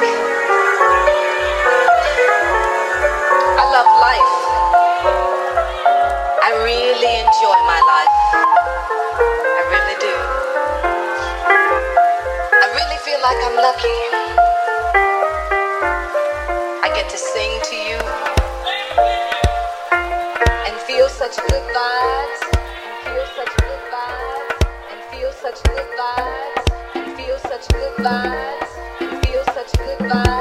I love life. I really enjoy my life. I really do. I really feel like I'm lucky. I get to sing to you and feel such good vibes. And feel such good vibes. And feel such good vibes. And feel such good vibes. Bye.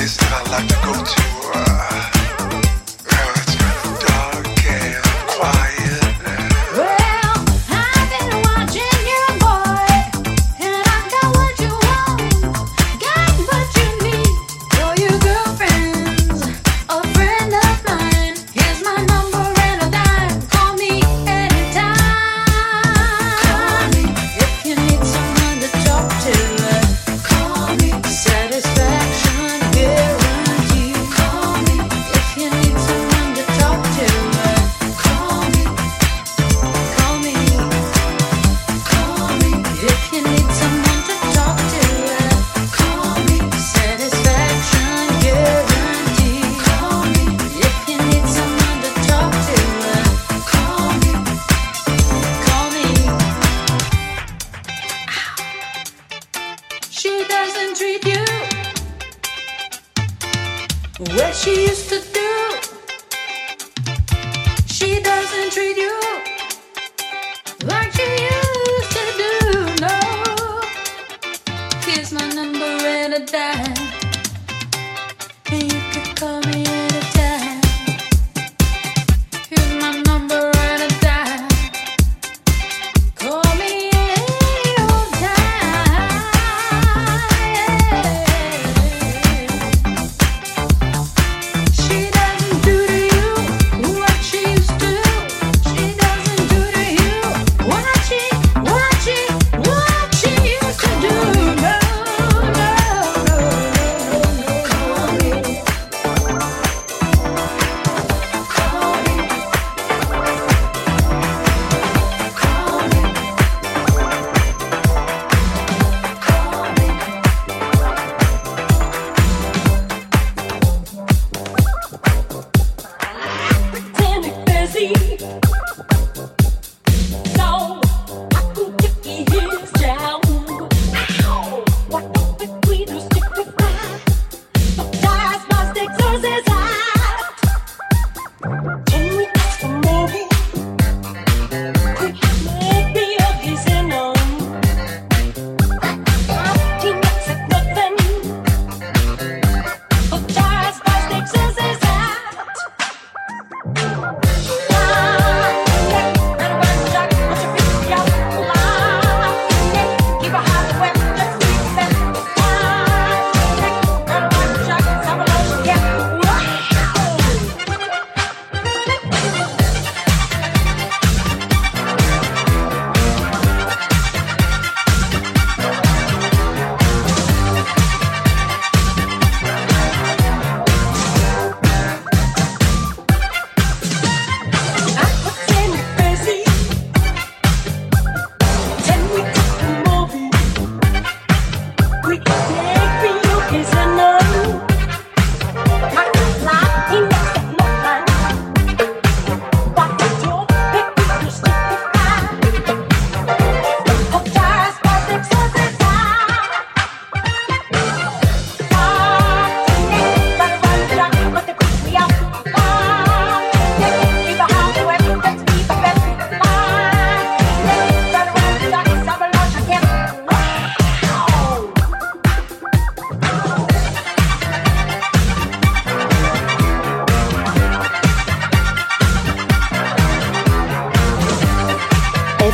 place that I like to go to. Uh,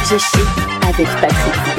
Keep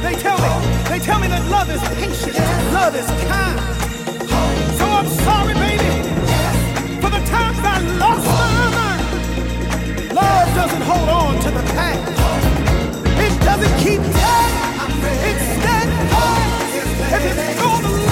they tell me, they tell me that love is patient, love is kind. So I'm sorry, baby, for the times I lost my mind. Love doesn't hold on to the past. It doesn't keep time. It stands fast. If it's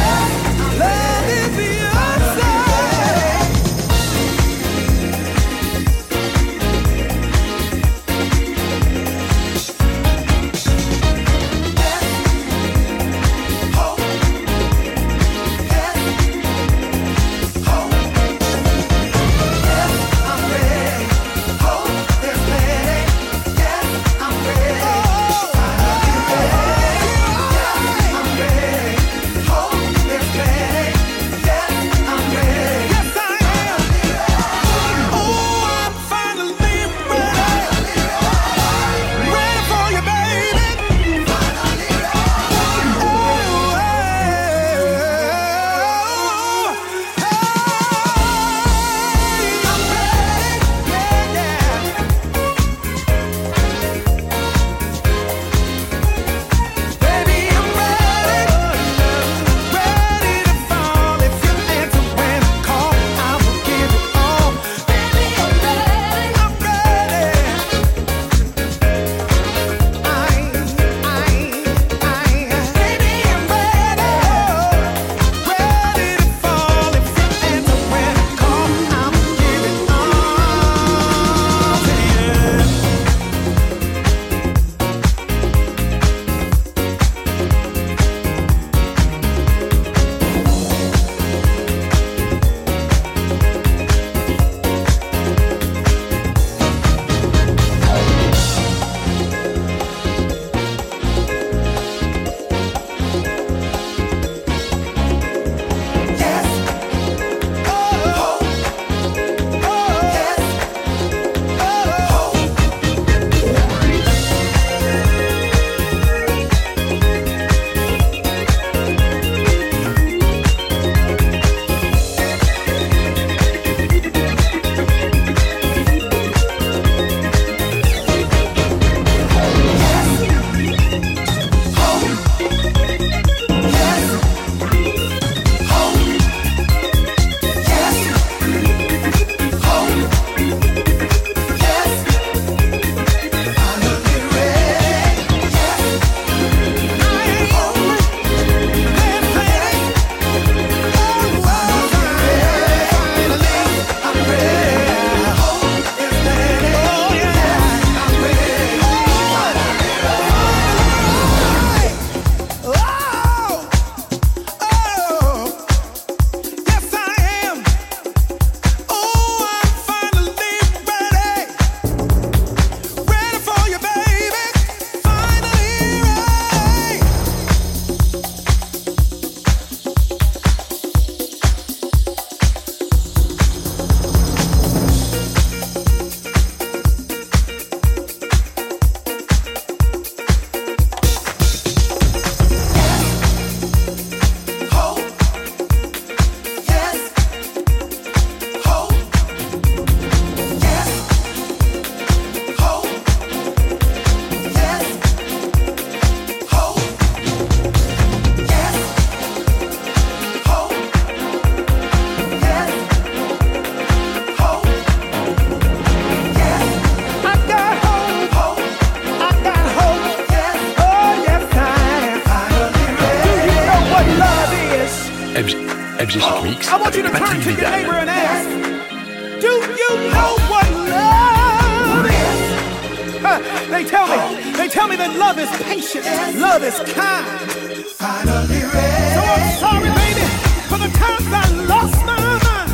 love is patient, love is kind. So I'm sorry, baby, for the times I lost my mind.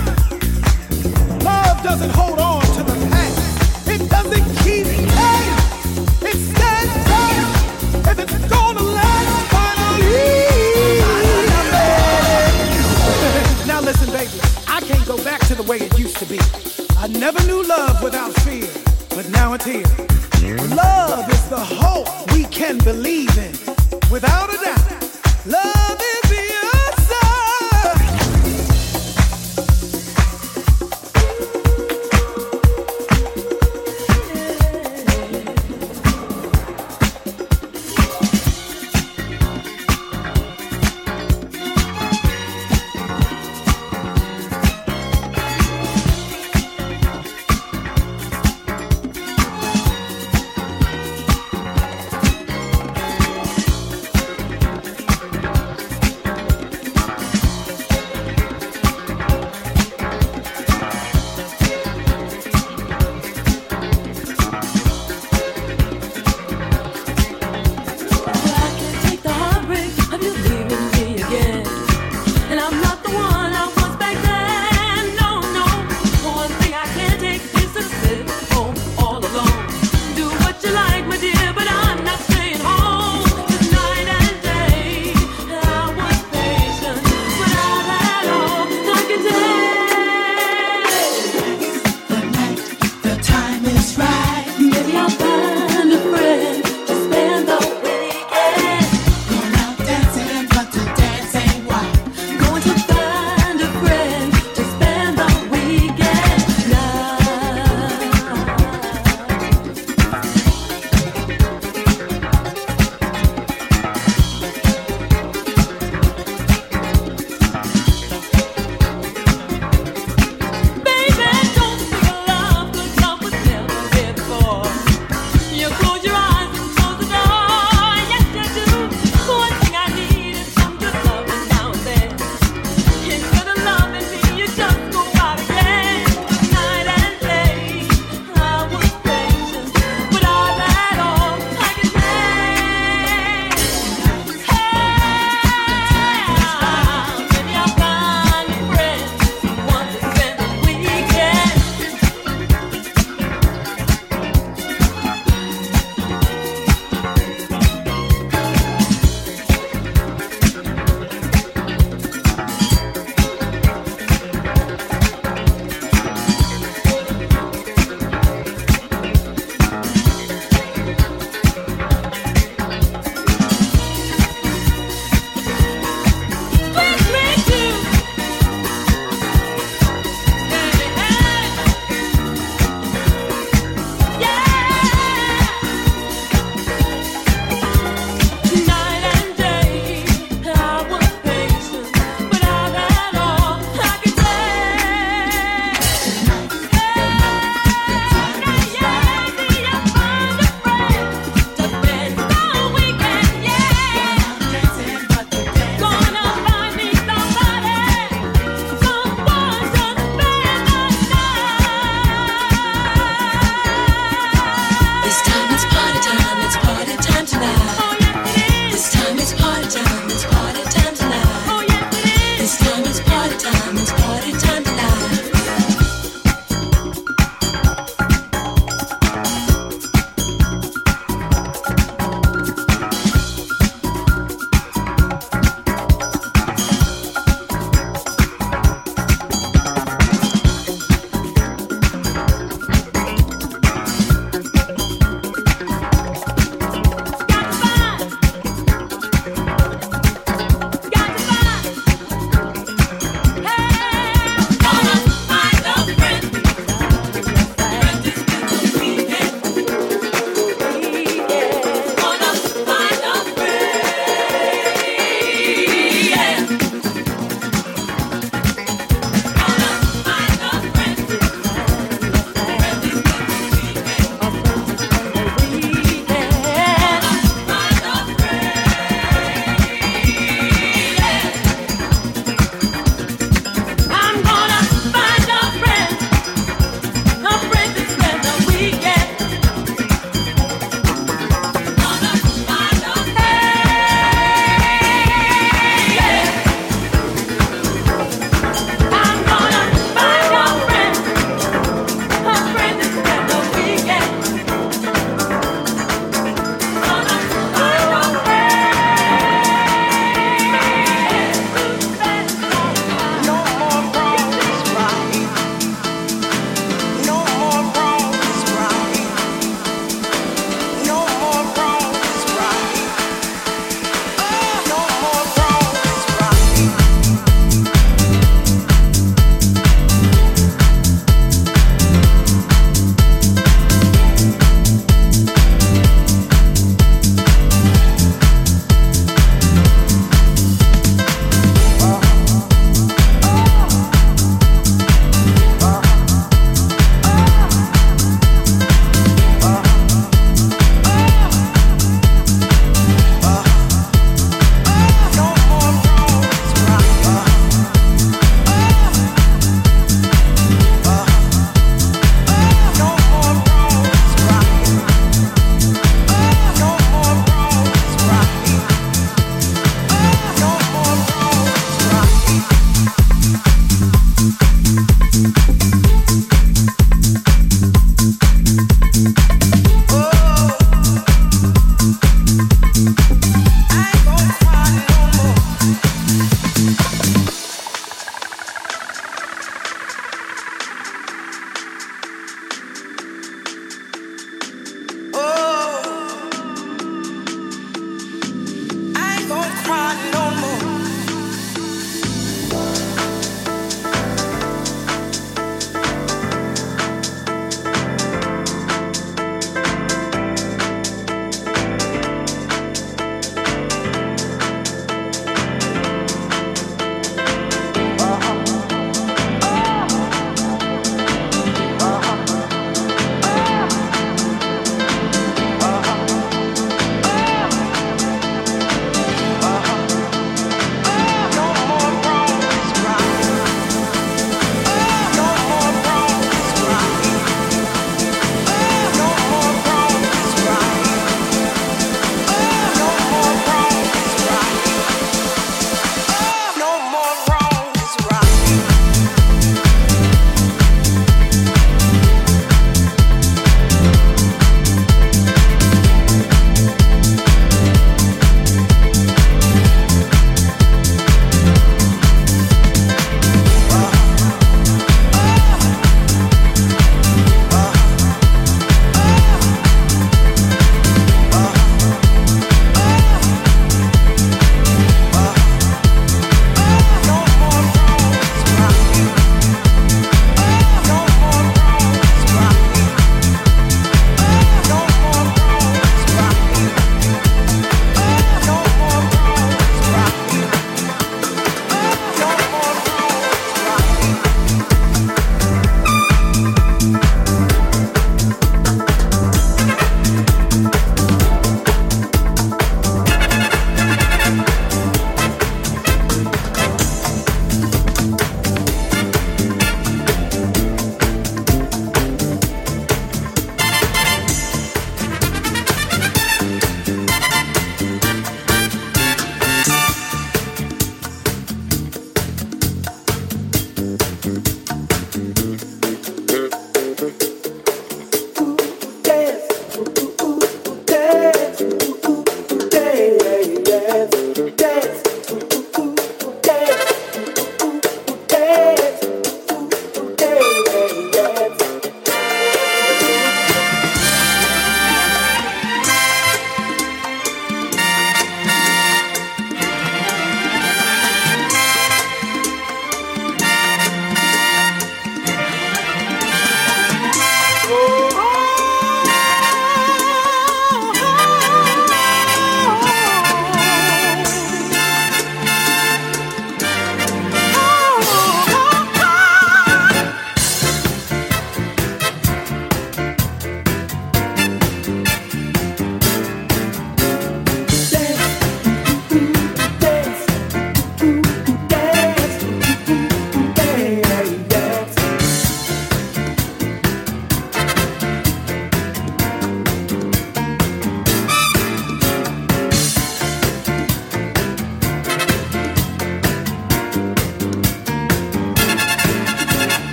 Love doesn't hold on to the past. It doesn't keep time. It stands firm. If it's gonna last, finally. Now listen, baby, I can't go back to the way it used to be. I never knew love without fear, but now it's here. Love is the hope can believe in. Without a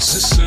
This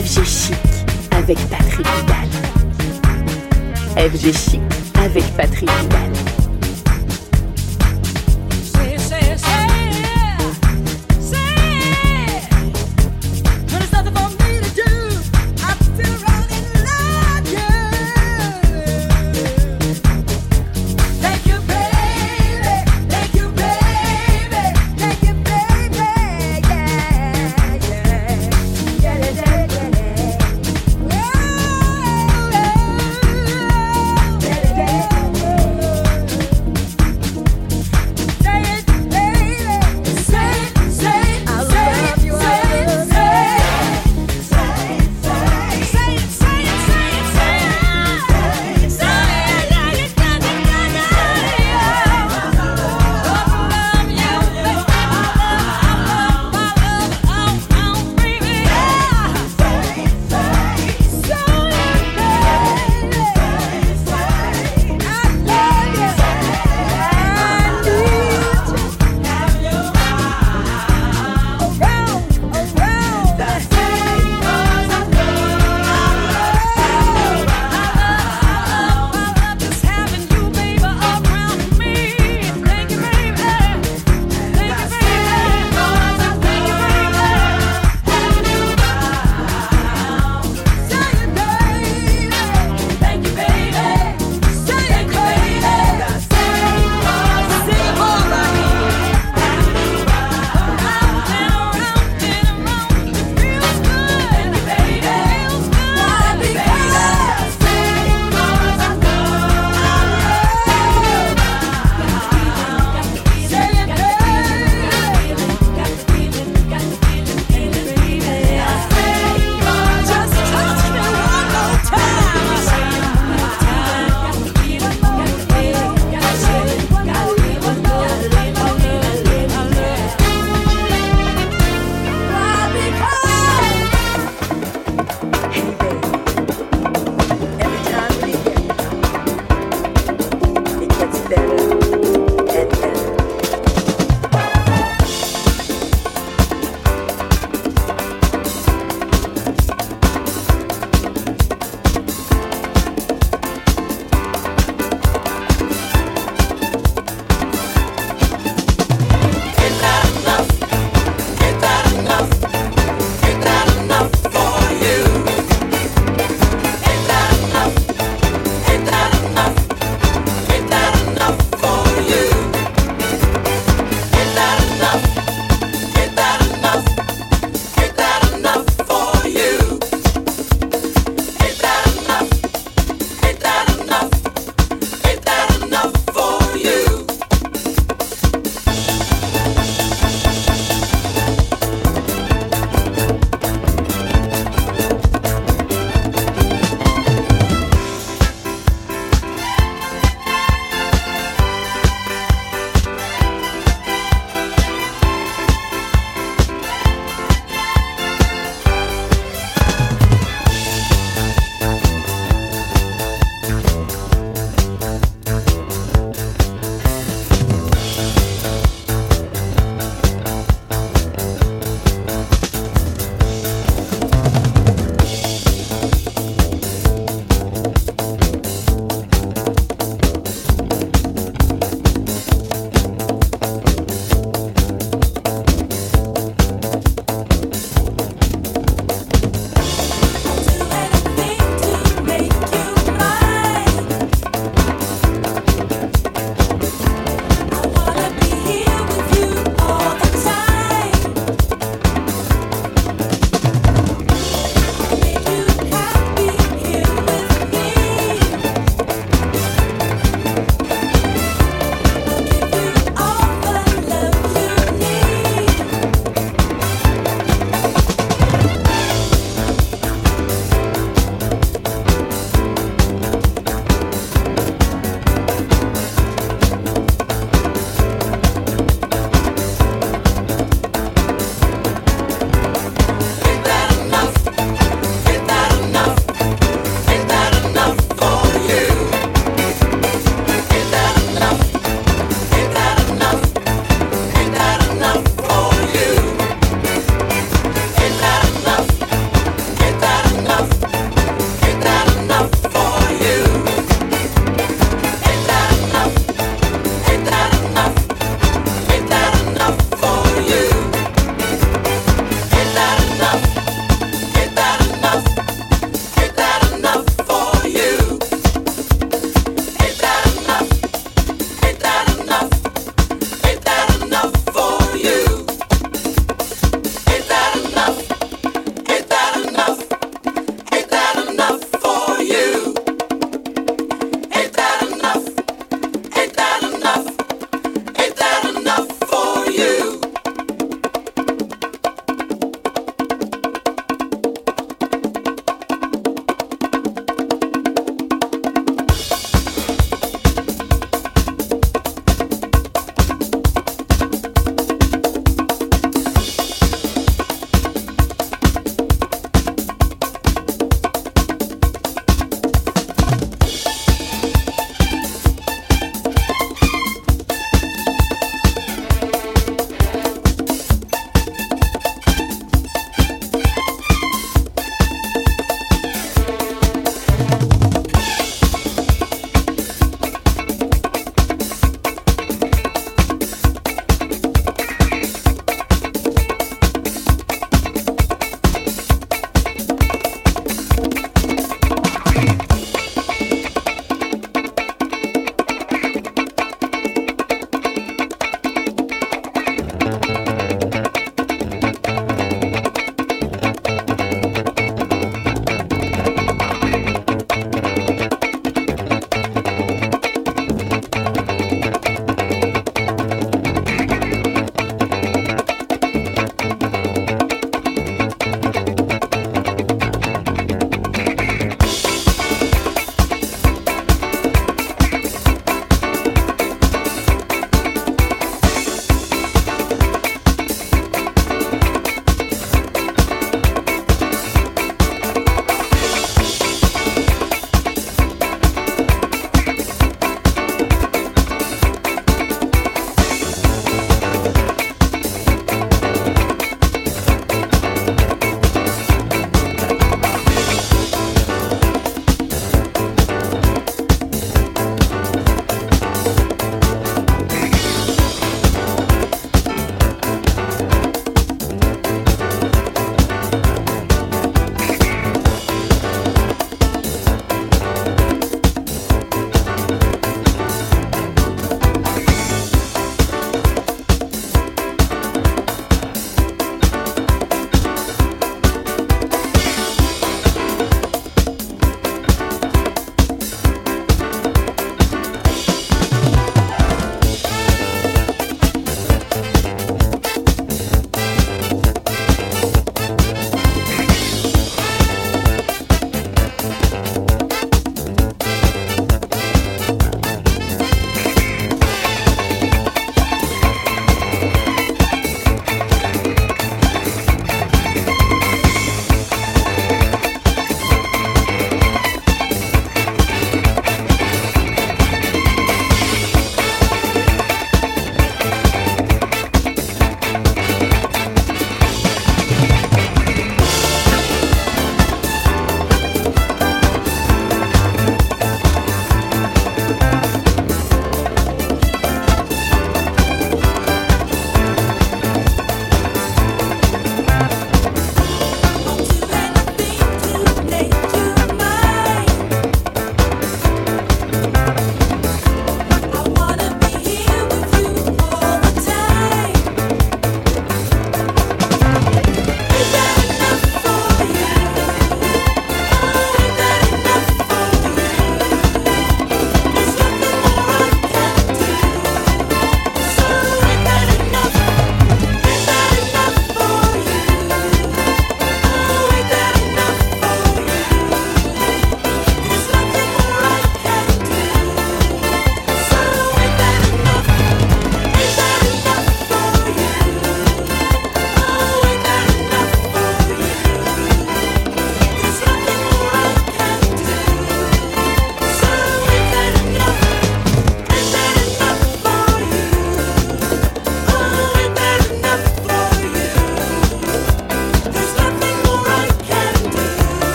FG Chic avec Patrick Vidal. FG Chic avec Patrick Vidal.